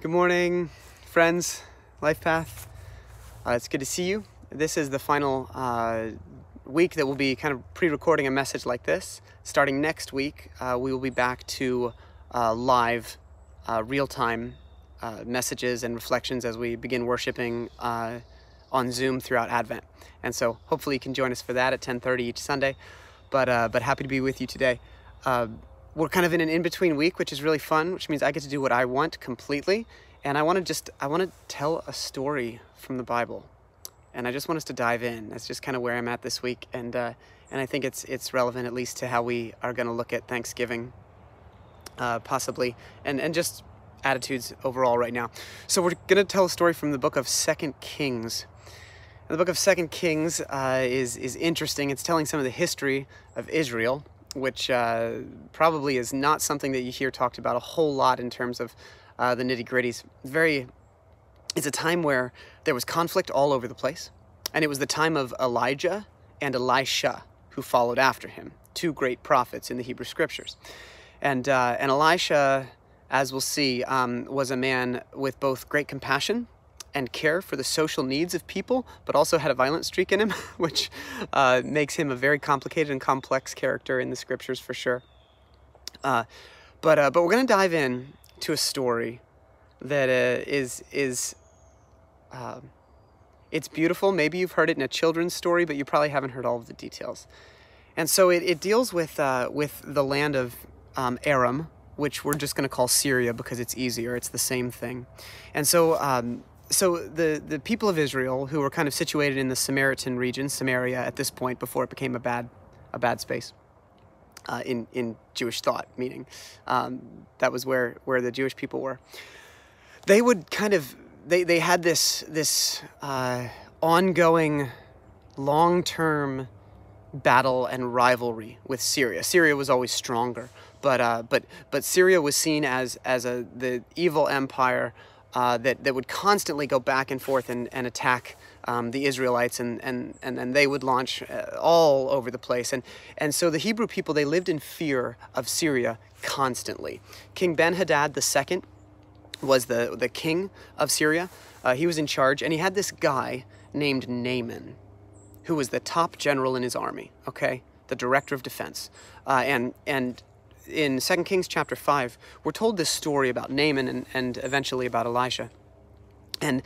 Good morning, friends, Life Path. Uh, it's good to see you. This is the final uh, week that we'll be kind of pre recording a message like this. Starting next week, uh, we will be back to uh, live, uh, real time uh, messages and reflections as we begin worshiping on Zoom throughout Advent. And so hopefully you can join us for that at 10:30 each Sunday. But but happy to be with you today we're kind of in an in-between week, which is really fun, which means I get to do what I want completely. And I want to just, I want to tell a story from the Bible. And I just want us to dive in. That's just kind of where I'm at this week. And, uh, and I think it's, it's relevant at least to how we are going to look at Thanksgiving, uh, possibly, and, and just attitudes overall right now. So we're going to tell a story from the book of Second Kings. And the book of Second Kings uh, is, is interesting. It's telling some of the history of Israel which uh, probably is not something that you hear talked about a whole lot in terms of uh, the nitty gritties. Very, it's a time where there was conflict all over the place, and it was the time of Elijah and Elisha, who followed after him, two great prophets in the Hebrew Scriptures. And uh, and Elisha, as we'll see, um, was a man with both great compassion and care for the social needs of people, but also had a violent streak in him, which uh, makes him a very complicated and complex character in the scriptures for sure. Uh, but uh, but we're gonna dive in to a story that uh, is is um, it's beautiful. Maybe you've heard it in a children's story, but you probably haven't heard all of the details. And so it, it deals with uh, with the land of um, Aram, which we're just going to call Syria because it's easier. It's the same thing. And so um, so the, the people of Israel, who were kind of situated in the Samaritan region, Samaria at this point, before it became a bad, a bad space, uh, in in Jewish thought, meaning um, that was where where the Jewish people were. They would kind of they they had this this uh, ongoing, long term battle and rivalry with Syria. Syria was always stronger, but uh, but but Syria was seen as as a the evil empire uh, that, that would constantly go back and forth and, and attack um, the Israelites, and, and, and then they would launch uh, all over the place. And, and so the Hebrew people, they lived in fear of Syria constantly. King Ben Hadad II was the, the king of Syria. Uh, he was in charge, and he had this guy named Naaman, who was the top general in his army, okay? The director of defense. Uh, and, and in 2 Kings chapter 5, we're told this story about Naaman and, and eventually about Elisha. And,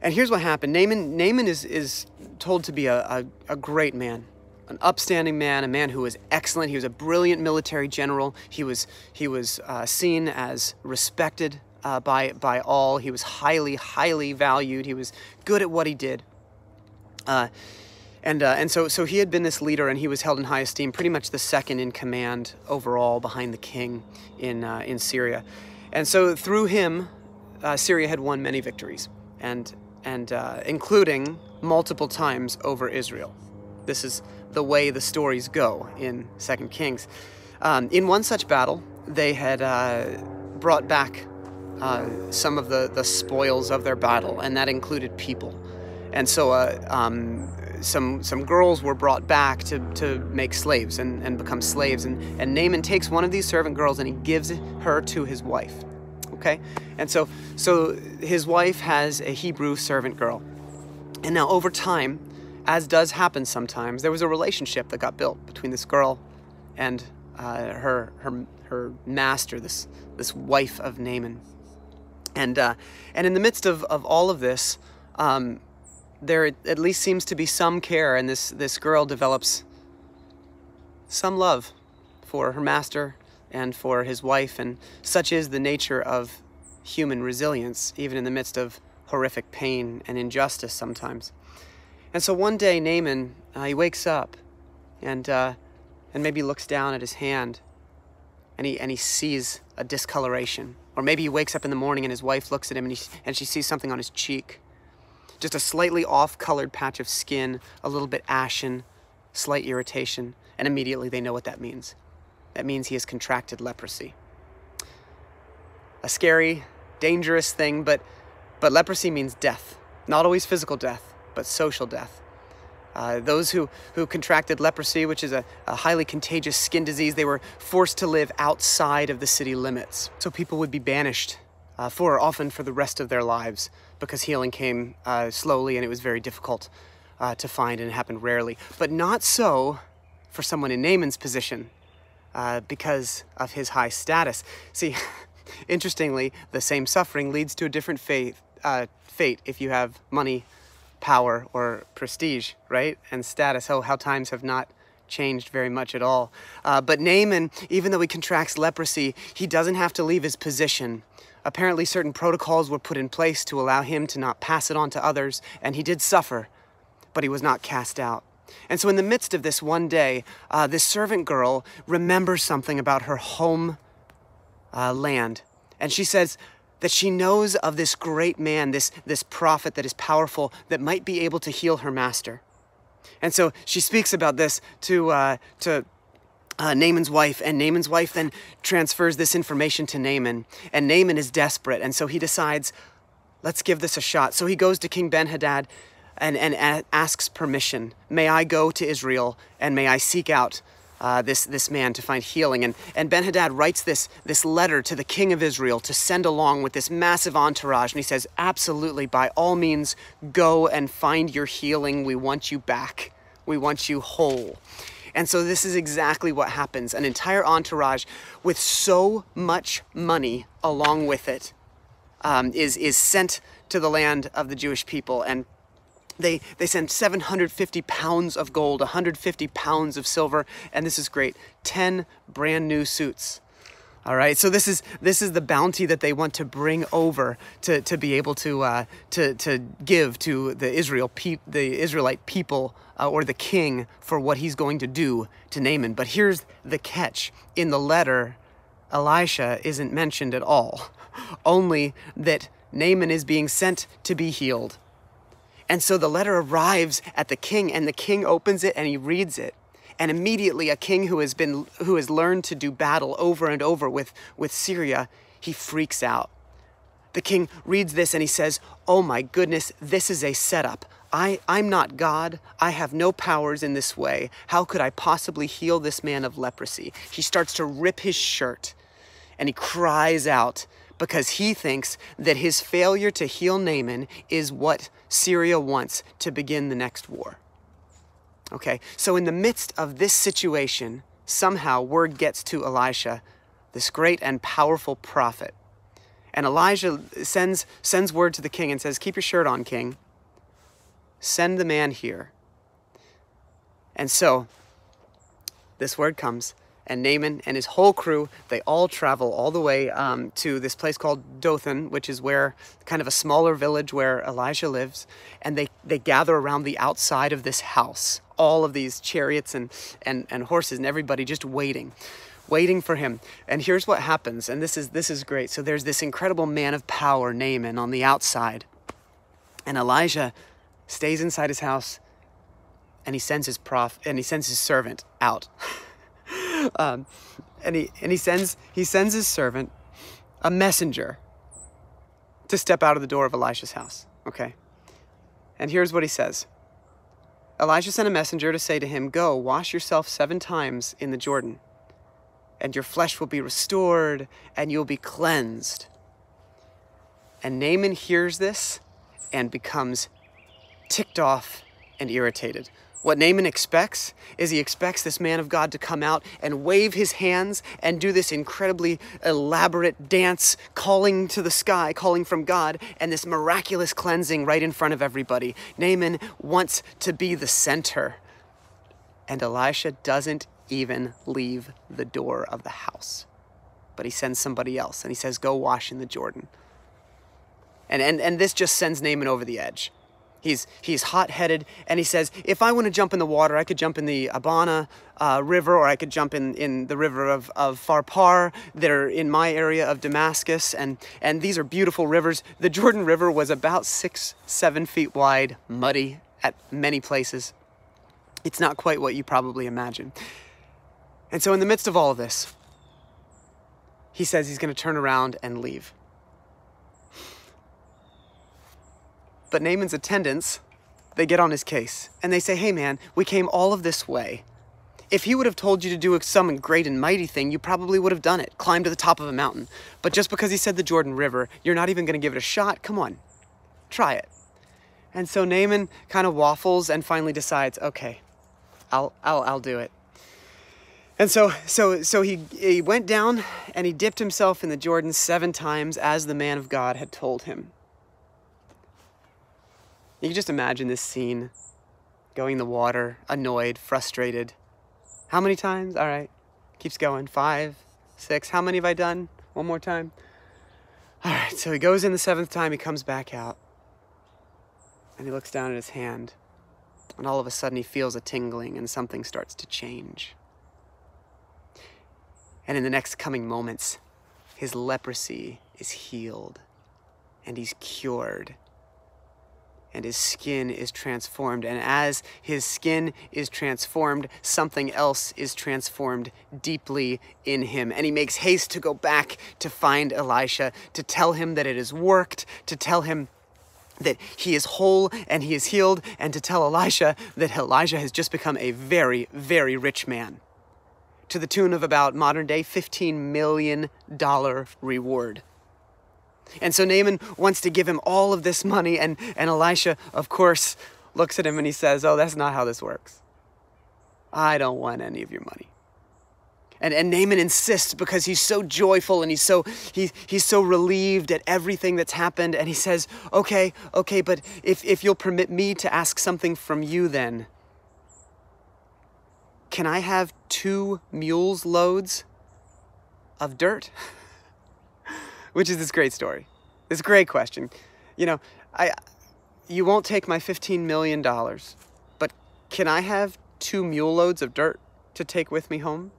and here's what happened Naaman, Naaman is, is told to be a, a, a great man, an upstanding man, a man who was excellent. He was a brilliant military general. He was, he was uh, seen as respected uh, by, by all. He was highly, highly valued. He was good at what he did. Uh, and, uh, and so, so he had been this leader and he was held in high esteem, pretty much the second in command overall behind the king in, uh, in Syria. And so through him, uh, Syria had won many victories, and, and uh, including multiple times over Israel. This is the way the stories go in Second Kings. Um, in one such battle, they had uh, brought back uh, some of the, the spoils of their battle, and that included people. And so um, some some girls were brought back to, to make slaves and, and become slaves. And, and Naaman takes one of these servant girls and he gives her to his wife. Okay? And so so his wife has a Hebrew servant girl. And now over time, as does happen sometimes, there was a relationship that got built between this girl and uh, her her her master, this this wife of Naaman. And uh, and in the midst of, of all of this, um, there at least seems to be some care, and this, this girl develops some love for her master and for his wife, and such is the nature of human resilience, even in the midst of horrific pain and injustice sometimes. And so one day, Naaman, uh, he wakes up and, uh, and maybe looks down at his hand and he, and he sees a discoloration. Or maybe he wakes up in the morning and his wife looks at him and, he, and she sees something on his cheek just a slightly off-colored patch of skin, a little bit ashen, slight irritation, and immediately they know what that means. That means he has contracted leprosy. A scary, dangerous thing, but, but leprosy means death. Not always physical death, but social death. Uh, those who, who contracted leprosy, which is a, a, highly contagious skin disease, they were forced to live outside of the city limits. So people would be banished uh, for often for the rest of their lives because healing came uh, slowly and it was very difficult uh, to find and it happened rarely. But not so for someone in Naaman's position uh, because of his high status. See, interestingly, the same suffering leads to a different fate, uh, fate if you have money, power, or prestige, right? And status. Oh, how times have not changed very much at all. Uh, but Naaman, even though he contracts leprosy, he doesn't have to leave his position. Apparently, certain protocols were put in place to allow him to not pass it on to others, and he did suffer, but he was not cast out. And so, in the midst of this one day, uh, this servant girl remembers something about her home uh, land. And she says that she knows of this great man, this, this prophet that is powerful, that might be able to heal her master. And so she speaks about this to, uh, to uh, Naaman's wife, and Naaman's wife then transfers this information to Naaman. And Naaman is desperate, and so he decides, let's give this a shot. So he goes to King Ben Hadad and, and asks permission. May I go to Israel and may I seek out uh, this, this man to find healing. And, and Ben Hadad writes this, this letter to the king of Israel to send along with this massive entourage. And he says, Absolutely, by all means, go and find your healing. We want you back, we want you whole. And so this is exactly what happens. An entire entourage with so much money along with it um, is is sent to the land of the Jewish people. And they, they send 750 pounds of gold, 150 pounds of silver, and this is great, 10 brand new suits. All right, so this is this is the bounty that they want to bring over to, to be able to uh, to to give to the Israel pe- the Israelite people uh, or the king for what he's going to do to Naaman. But here's the catch: in the letter, Elisha isn't mentioned at all, only that Naaman is being sent to be healed and so the letter arrives at the king, and the king opens it and he reads it. And immediately, a king who has been who has learned to do battle over and over with, with Syria, he freaks out. The king reads this and he says, Oh my goodness, this is a setup. I, I'm not God. I have no powers in this way. How could I possibly heal this man of leprosy? He starts to rip his shirt and he cries out because he thinks that his failure to heal Naaman is what Syria wants to begin the next war. Okay, so in the midst of this situation, somehow word gets to Elisha, this great and powerful prophet. And Elijah sends, sends word to the king and says, Keep your shirt on, king. Send the man here. And so, this word comes and Naaman and his whole crew, they all travel all the way um, to this place called Dothan, which is where kind of a smaller village where Elijah lives. And they, they gather around the outside of this house, all of these chariots and, and, and horses and everybody just waiting waiting for him. And here's what happens, and this is this is great. So there's this incredible man of power, Naaman, on the outside. And Elijah stays inside his house and he sends his prof and he sends his servant out. um, and he and he sends he sends his servant a messenger to step out of the door of Elisha's house. Okay. And here's what he says. Elijah sent a messenger to say to him, Go, wash yourself seven times in the Jordan, and your flesh will be restored, and you'll be cleansed. And Naaman hears this and becomes ticked off and irritated. What Naaman expects is he expects this man of God to come out and wave his hands and do this incredibly elaborate dance, calling to the sky, calling from God, and this miraculous cleansing right in front of everybody. Naaman wants to be the center. And Elisha doesn't even leave the door of the house, but he sends somebody else and he says, Go wash in the Jordan. And, and, and this just sends Naaman over the edge. He's, he's hot-headed, and he says, if I want to jump in the water, I could jump in the Abana uh, River, or I could jump in, in the river of, of Pharpar that are in my area of Damascus, and, and these are beautiful rivers. The Jordan River was about six, seven feet wide, muddy at many places. It's not quite what you probably imagine. And so in the midst of all of this, he says he's going to turn around and leave. But Naaman's attendants, they get on his case and they say, hey man, we came all of this way. If he would have told you to do some great and mighty thing, you probably would have done it, climbed to the top of a mountain. But just because he said the Jordan River, you're not even going to give it a shot? Come on, try it. And so Naaman kind of waffles and finally decides, okay, I'll, I'll, I'll do it. And so, so, so he, he went down and he dipped himself in the Jordan seven times as the man of God had told him. You can just imagine this scene going in the water, annoyed, frustrated. How many times? All right. Keeps going. Five, six. How many have I done? One more time. All right. So he goes in the seventh time. He comes back out. And he looks down at his hand. And all of a sudden he feels a tingling and something starts to change. And in the next coming moments, his leprosy is healed and he's cured and his skin is transformed. And as his skin is transformed, something else is transformed deeply in him. And he makes haste to go back to find Elisha, to tell him that it has worked, to tell him that he is whole and he is healed, and to tell Elisha that Elijah has just become a very, very rich man. To the tune of about modern day $15 million reward. And so Naaman wants to give him all of this money, and, and Elisha, of course, looks at him and he says, Oh, that's not how this works. I don't want any of your money. And, and Naaman insists because he's so joyful and he's so he's he's so relieved at everything that's happened. And he says, Okay, okay, but if, if you'll permit me to ask something from you then, can I have two mules loads of dirt? which is this great story. This great question. You know, I you won't take my 15 million dollars, but can I have two mule loads of dirt to take with me home?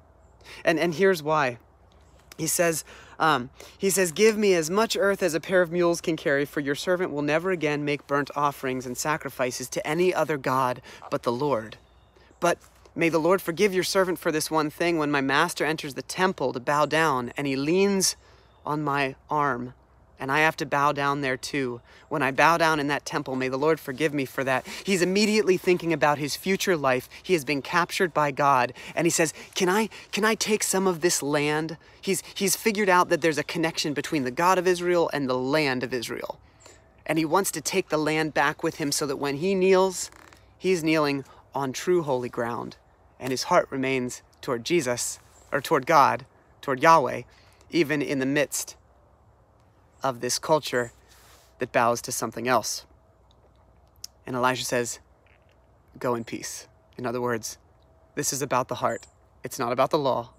And and here's why. He says, um, he says, Give me as much earth as a pair of mules can carry, for your servant will never again make burnt offerings and sacrifices to any other God but the Lord. But may the Lord forgive your servant for this one thing when my master enters the temple to bow down and he leans on my arm. And I have to bow down there too. When I bow down in that temple, may the Lord forgive me for that. He's immediately thinking about his future life. He has been captured by God. And he says, Can I, can I take some of this land? He's, he's figured out that there's a connection between the God of Israel and the land of Israel. And he wants to take the land back with him so that when he kneels, he's kneeling on true holy ground. And his heart remains toward Jesus, or toward God, toward Yahweh even in the midst of this culture that bows to something else. And Elijah says, Go in peace. In other words, this is about the heart, it's not about the law.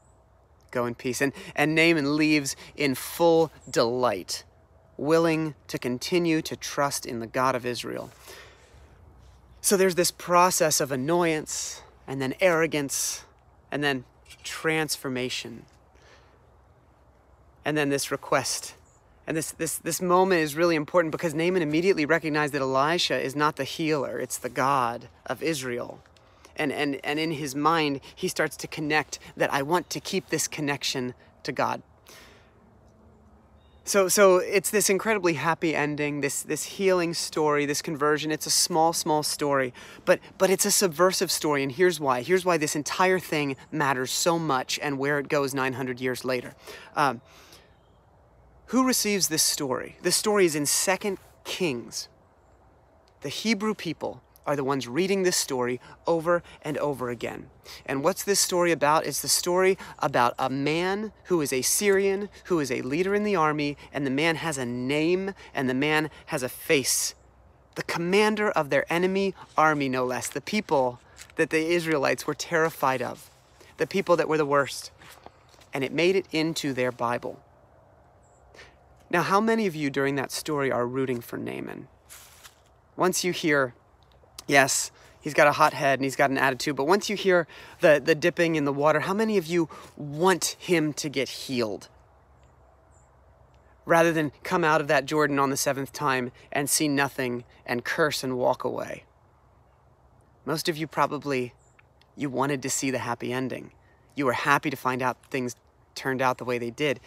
Go in peace. And, and Naaman leaves in full delight, willing to continue to trust in the God of Israel. So there's this process of annoyance, and then arrogance, and then transformation and then this request. And this, this, this moment is really important because Naaman immediately recognized that Elisha is not the healer, it's the God of Israel. And, and, and in his mind, he starts to connect that I want to keep this connection to God. So, so it's this incredibly happy ending, this, this healing story, this conversion. It's a small, small story, but, but it's a subversive story. And here's why. Here's why this entire thing matters so much and where it goes 900 years later. Um, who receives this story? This story is in 2 Kings. The Hebrew people are the ones reading this story over and over again. And what's this story about? It's the story about a man who is a Syrian, who is a leader in the army, and the man has a name and the man has a face. The commander of their enemy army, no less. The people that the Israelites were terrified of. The people that were the worst. And it made it into their Bible. Now, how many of you during that story are rooting for Naaman? Once you hear, yes, he's got a hot head and he's got an attitude, but once you hear the, the dipping in the water, how many of you want him to get healed? Rather than come out of that Jordan on the seventh time and see nothing and curse and walk away. Most of you probably, you wanted to see the happy ending. You were happy to find out things turned out the way they did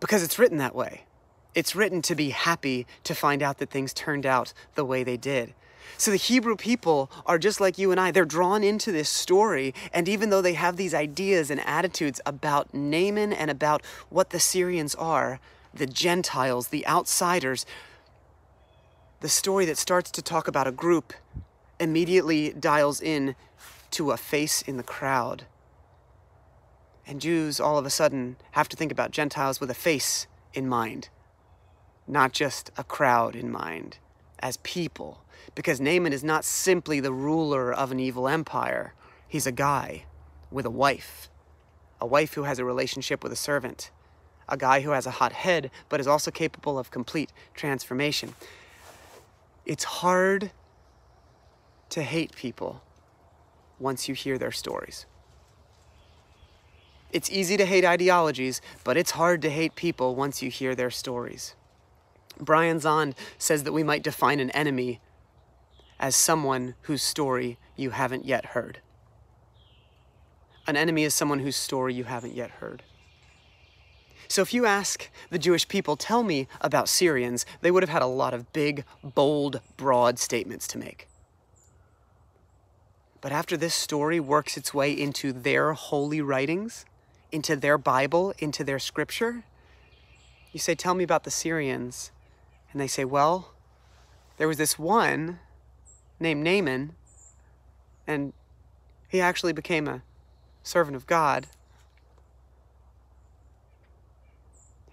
because it's written that way. It's written to be happy to find out that things turned out the way they did. So the Hebrew people are just like you and I. They're drawn into this story. And even though they have these ideas and attitudes about Naaman and about what the Syrians are, the Gentiles, the outsiders, the story that starts to talk about a group immediately dials in to a face in the crowd. And Jews all of a sudden have to think about Gentiles with a face in mind, not just a crowd in mind, as people because Naaman is not simply the ruler of an evil empire. He's a guy with a wife, a wife who has a relationship with a servant, a guy who has a hot head but is also capable of complete transformation. It's hard to hate people once you hear their stories. It's easy to hate ideologies, but it's hard to hate people once you hear their stories. Brian Zahnd says that we might define an enemy as someone whose story you haven't yet heard. An enemy is someone whose story you haven't yet heard. So if you ask the Jewish people, tell me about Syrians, they would have had a lot of big, bold, broad statements to make. But after this story works its way into their holy writings, into their Bible, into their scripture, you say, Tell me about the Syrians. And they say, Well, there was this one named Naaman, and he actually became a servant of God.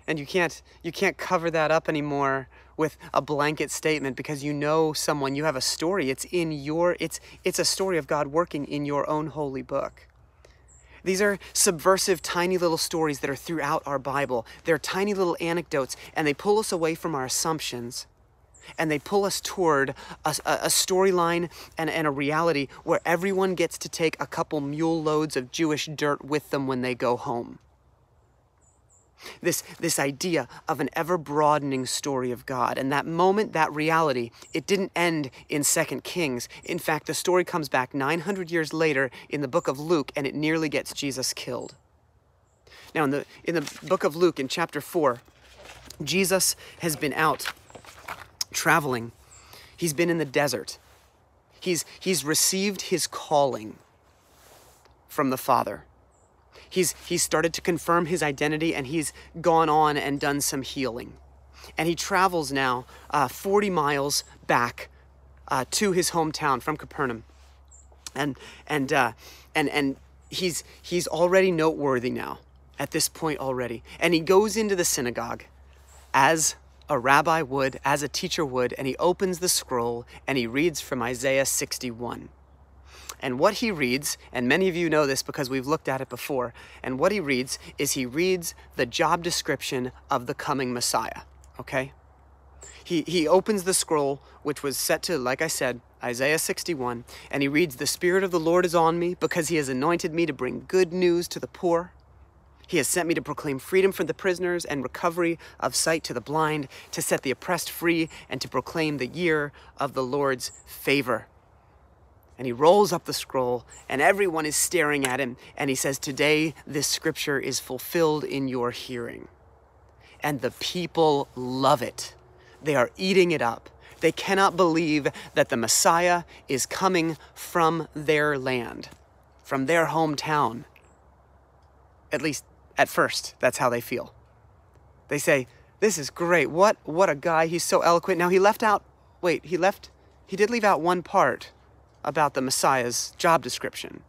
And you can't you can't cover that up anymore with a blanket statement because you know someone, you have a story. It's in your it's it's a story of God working in your own holy book. These are subversive, tiny little stories that are throughout our Bible. They're tiny little anecdotes, and they pull us away from our assumptions and they pull us toward a, a storyline and, and a reality where everyone gets to take a couple mule loads of Jewish dirt with them when they go home. This, this idea of an ever broadening story of God. And that moment, that reality, it didn't end in Second Kings. In fact, the story comes back 900 years later in the book of Luke and it nearly gets Jesus killed. Now, in the, in the book of Luke, in chapter 4, Jesus has been out traveling. He's been in the desert. He's, he's received his calling from the Father. He's, he's started to confirm his identity and he's gone on and done some healing. And he travels now uh, 40 miles back uh, to his hometown from Capernaum. And, and, uh, and, and he's, he's already noteworthy now at this point already. And he goes into the synagogue as a rabbi would, as a teacher would, and he opens the scroll and he reads from Isaiah 61. And what he reads, and many of you know this because we've looked at it before, and what he reads is he reads the job description of the coming Messiah, okay? He, he opens the scroll, which was set to, like I said, Isaiah 61, and he reads, The Spirit of the Lord is on me because he has anointed me to bring good news to the poor. He has sent me to proclaim freedom for the prisoners and recovery of sight to the blind, to set the oppressed free, and to proclaim the year of the Lord's favor. And he rolls up the scroll, and everyone is staring at him, and he says, Today this scripture is fulfilled in your hearing. And the people love it. They are eating it up. They cannot believe that the Messiah is coming from their land, from their hometown. At least at first, that's how they feel. They say, This is great. What, what a guy. He's so eloquent. Now, he left out, wait, he left, he did leave out one part about the Messiah's job description.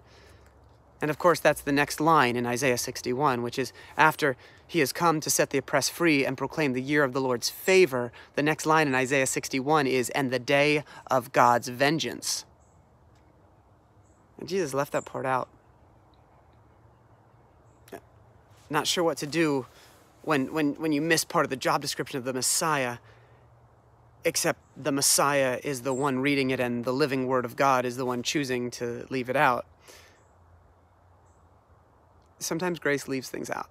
And of course, that's the next line in Isaiah 61, which is after he has come to set the oppressed free and proclaim the year of the Lord's favor. The next line in Isaiah 61 is, and the day of God's vengeance. And Jesus left that part out not sure what to do when, when, when you miss part of the job description of the Messiah, except the Messiah is the one reading it and the living Word of God is the one choosing to leave it out. Sometimes grace leaves things out.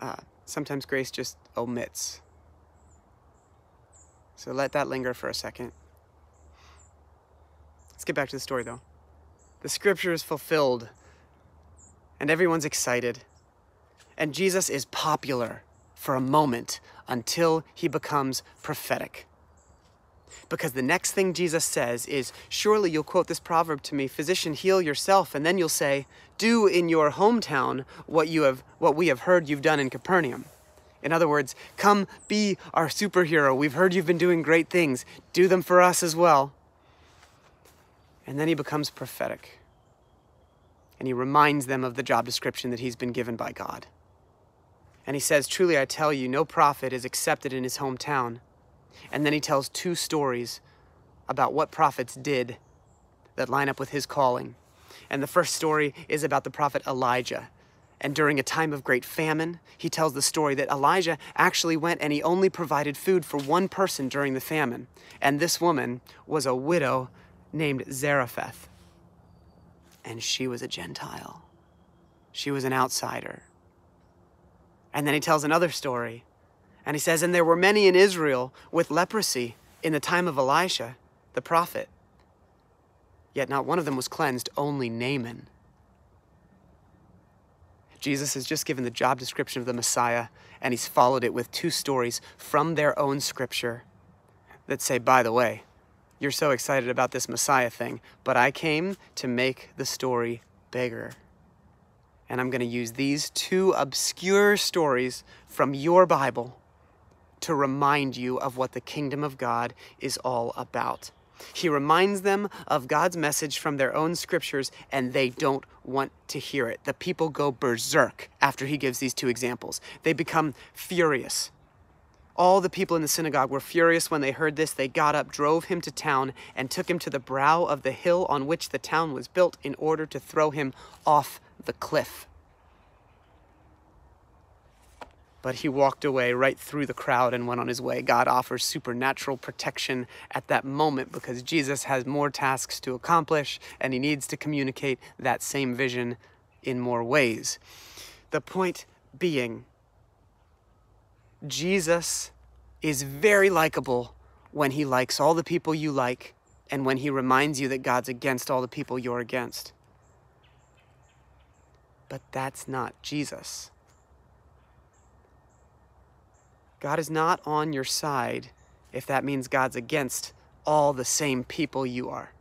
Uh, sometimes grace just omits. So let that linger for a second. Let's get back to the story though. The scripture is fulfilled and everyone's excited. And Jesus is popular for a moment until he becomes prophetic. Because the next thing Jesus says is, Surely you'll quote this proverb to me, Physician, heal yourself. And then you'll say, Do in your hometown what, you have, what we have heard you've done in Capernaum. In other words, come be our superhero. We've heard you've been doing great things. Do them for us as well. And then he becomes prophetic. And he reminds them of the job description that he's been given by God. And he says, Truly I tell you, no prophet is accepted in his hometown. And then he tells two stories about what prophets did that line up with his calling. And the first story is about the prophet Elijah. And during a time of great famine, he tells the story that Elijah actually went and he only provided food for one person during the famine. And this woman was a widow named Zarephath. And she was a Gentile. She was an outsider. And then he tells another story and he says, And there were many in Israel with leprosy in the time of Elisha, the prophet. Yet not one of them was cleansed, only Naaman. Jesus has just given the job description of the Messiah, and he's followed it with two stories from their own scripture that say, by the way, you're so excited about this Messiah thing, but I came to make the story bigger. And I'm going to use these two obscure stories from your Bible to remind you of what the kingdom of God is all about. He reminds them of God's message from their own scriptures, and they don't want to hear it. The people go berserk after he gives these two examples. They become furious. All the people in the synagogue were furious when they heard this. They got up, drove him to town, and took him to the brow of the hill on which the town was built in order to throw him off the cliff but he walked away right through the crowd and went on his way. God offers supernatural protection at that moment because Jesus has more tasks to accomplish and he needs to communicate that same vision in more ways. The point being, Jesus is very likable when he likes all the people you like and when he reminds you that God's against all the people you're against. But that's not Jesus. God is not on your side if that means God's against all the same people you are.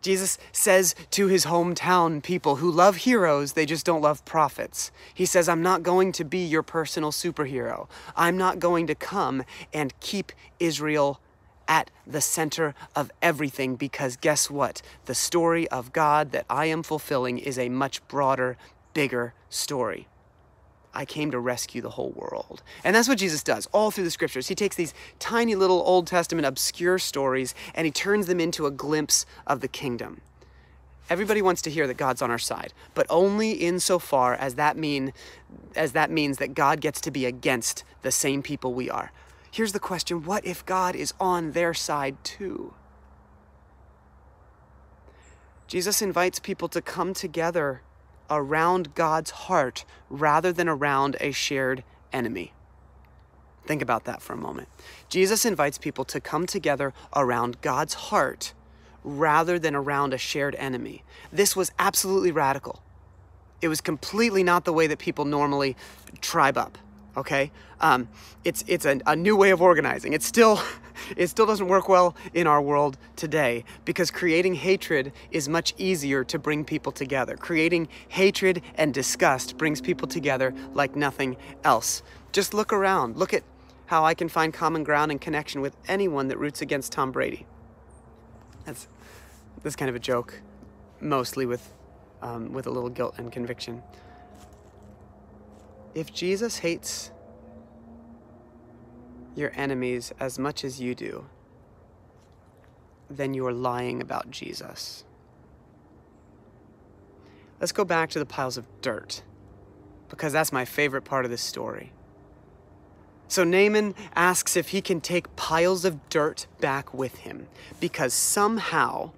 Jesus says to his hometown people who love heroes, they just don't love prophets. He says, I'm not going to be your personal superhero. I'm not going to come and keep Israel at the center of everything because guess what? The story of God that I am fulfilling is a much broader, bigger story. I came to rescue the whole world. And that's what Jesus does all through the scriptures. He takes these tiny little Old Testament obscure stories and he turns them into a glimpse of the kingdom. Everybody wants to hear that God's on our side, but only insofar as that mean as that means that God gets to be against the same people we are. Here's the question, what if God is on their side too? Jesus invites people to come together around God's heart rather than around a shared enemy. Think about that for a moment. Jesus invites people to come together around God's heart rather than around a shared enemy. This was absolutely radical. It was completely not the way that people normally tribe up okay? Um, it's it's a, a new way of organizing. It still, it still doesn't work well in our world today because creating hatred is much easier to bring people together. Creating hatred and disgust brings people together like nothing else. Just look around. Look at how I can find common ground and connection with anyone that roots against Tom Brady. That's that's kind of a joke, mostly with um, with a little guilt and conviction. If Jesus hates your enemies as much as you do, then you are lying about Jesus. Let's go back to the piles of dirt, because that's my favorite part of this story. So Naaman asks if he can take piles of dirt back with him, because somehow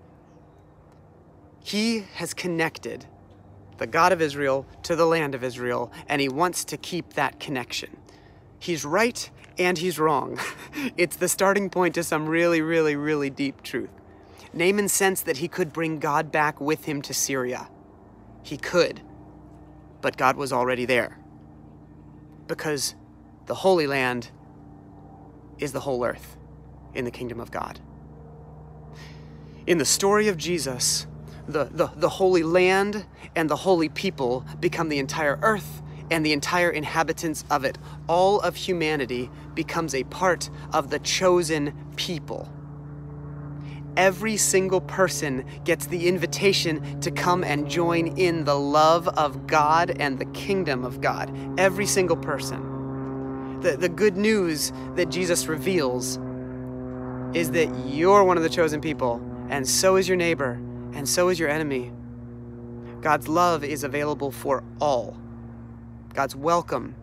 he has connected the God of Israel to the land of Israel, and he wants to keep that connection. He's right and he's wrong. it's the starting point to some really, really, really deep truth. Naaman sensed that he could bring God back with him to Syria. He could, but God was already there. Because the Holy Land is the whole earth. in the kingdom of God. In the story of Jesus, the, the, the holy land and the holy people become the entire earth and the entire inhabitants of it. All of humanity becomes a part of the chosen people. Every single person gets the invitation to come and join in the love of God and the kingdom of God. Every single person. The, the good news that Jesus reveals is that you're one of the chosen people, and so is your neighbor, and so is your enemy. God's love is available for all. God's welcome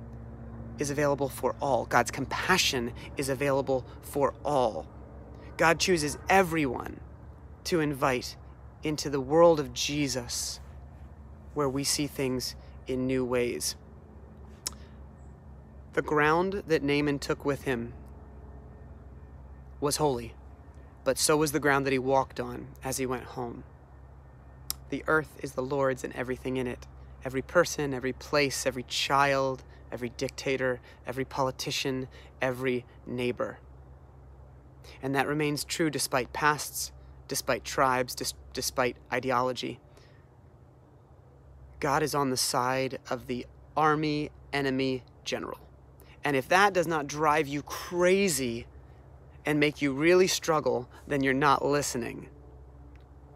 is available for all. God's compassion is available for all. God chooses everyone to invite into the world of Jesus where we see things in new ways. The ground that Naaman took with him was holy, but so was the ground that he walked on as he went home. The earth is the Lord's and everything in it every person, every place, every child, every dictator, every politician, every neighbor. And that remains true despite pasts, despite tribes, dis- despite ideology. God is on the side of the army enemy general. And if that does not drive you crazy and make you really struggle, then you're not listening.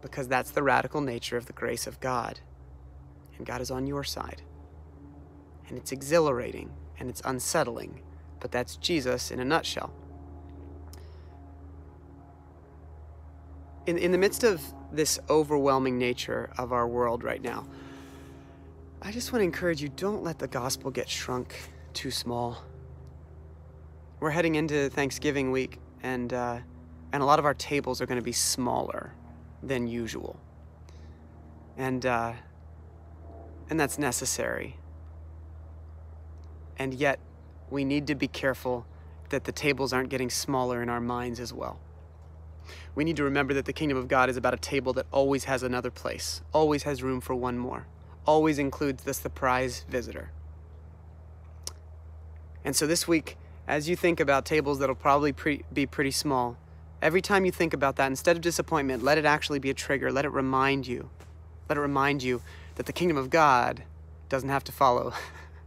Because that's the radical nature of the grace of God. And God is on your side. And it's exhilarating and it's unsettling, but that's Jesus in a nutshell. In, in the midst of this overwhelming nature of our world right now, I just want to encourage you don't let the gospel get shrunk too small. We're heading into Thanksgiving week, and uh, and a lot of our tables are going to be smaller than usual. And uh, and that's necessary. And yet, we need to be careful that the tables aren't getting smaller in our minds as well. We need to remember that the kingdom of God is about a table that always has another place, always has room for one more, always includes the surprise visitor. And so this week, as you think about tables that'll probably pre- be pretty small, every time you think about that, instead of disappointment, let it actually be a trigger. Let it remind you. Let it remind you that the kingdom of God doesn't have to follow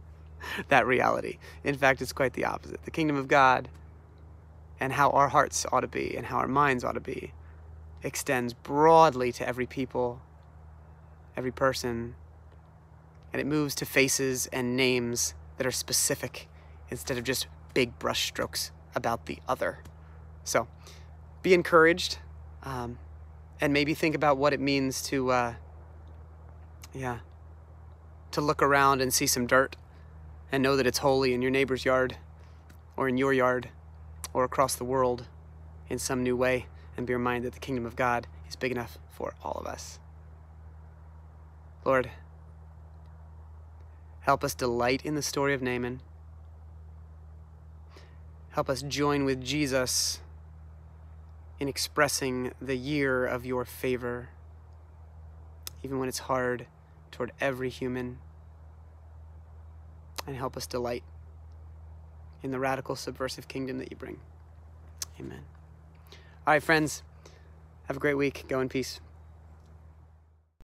that reality. In fact, it's quite the opposite. The kingdom of God and how our hearts ought to be and how our minds ought to be extends broadly to every people, every person, and it moves to faces and names that are specific instead of just big brushstrokes about the other. So be encouraged um, and maybe think about what it means to, uh, yeah, to look around and see some dirt and know that it's holy in your neighbor's yard or in your yard or across the world in some new way and be reminded that the kingdom of God is big enough for all of us. Lord, help us delight in the story of Naaman. Help us join with Jesus in expressing the year of your favor, even when it's hard toward every human. And help us delight in the radical subversive kingdom that you bring. Amen. All right, friends, have a great week. Go in peace.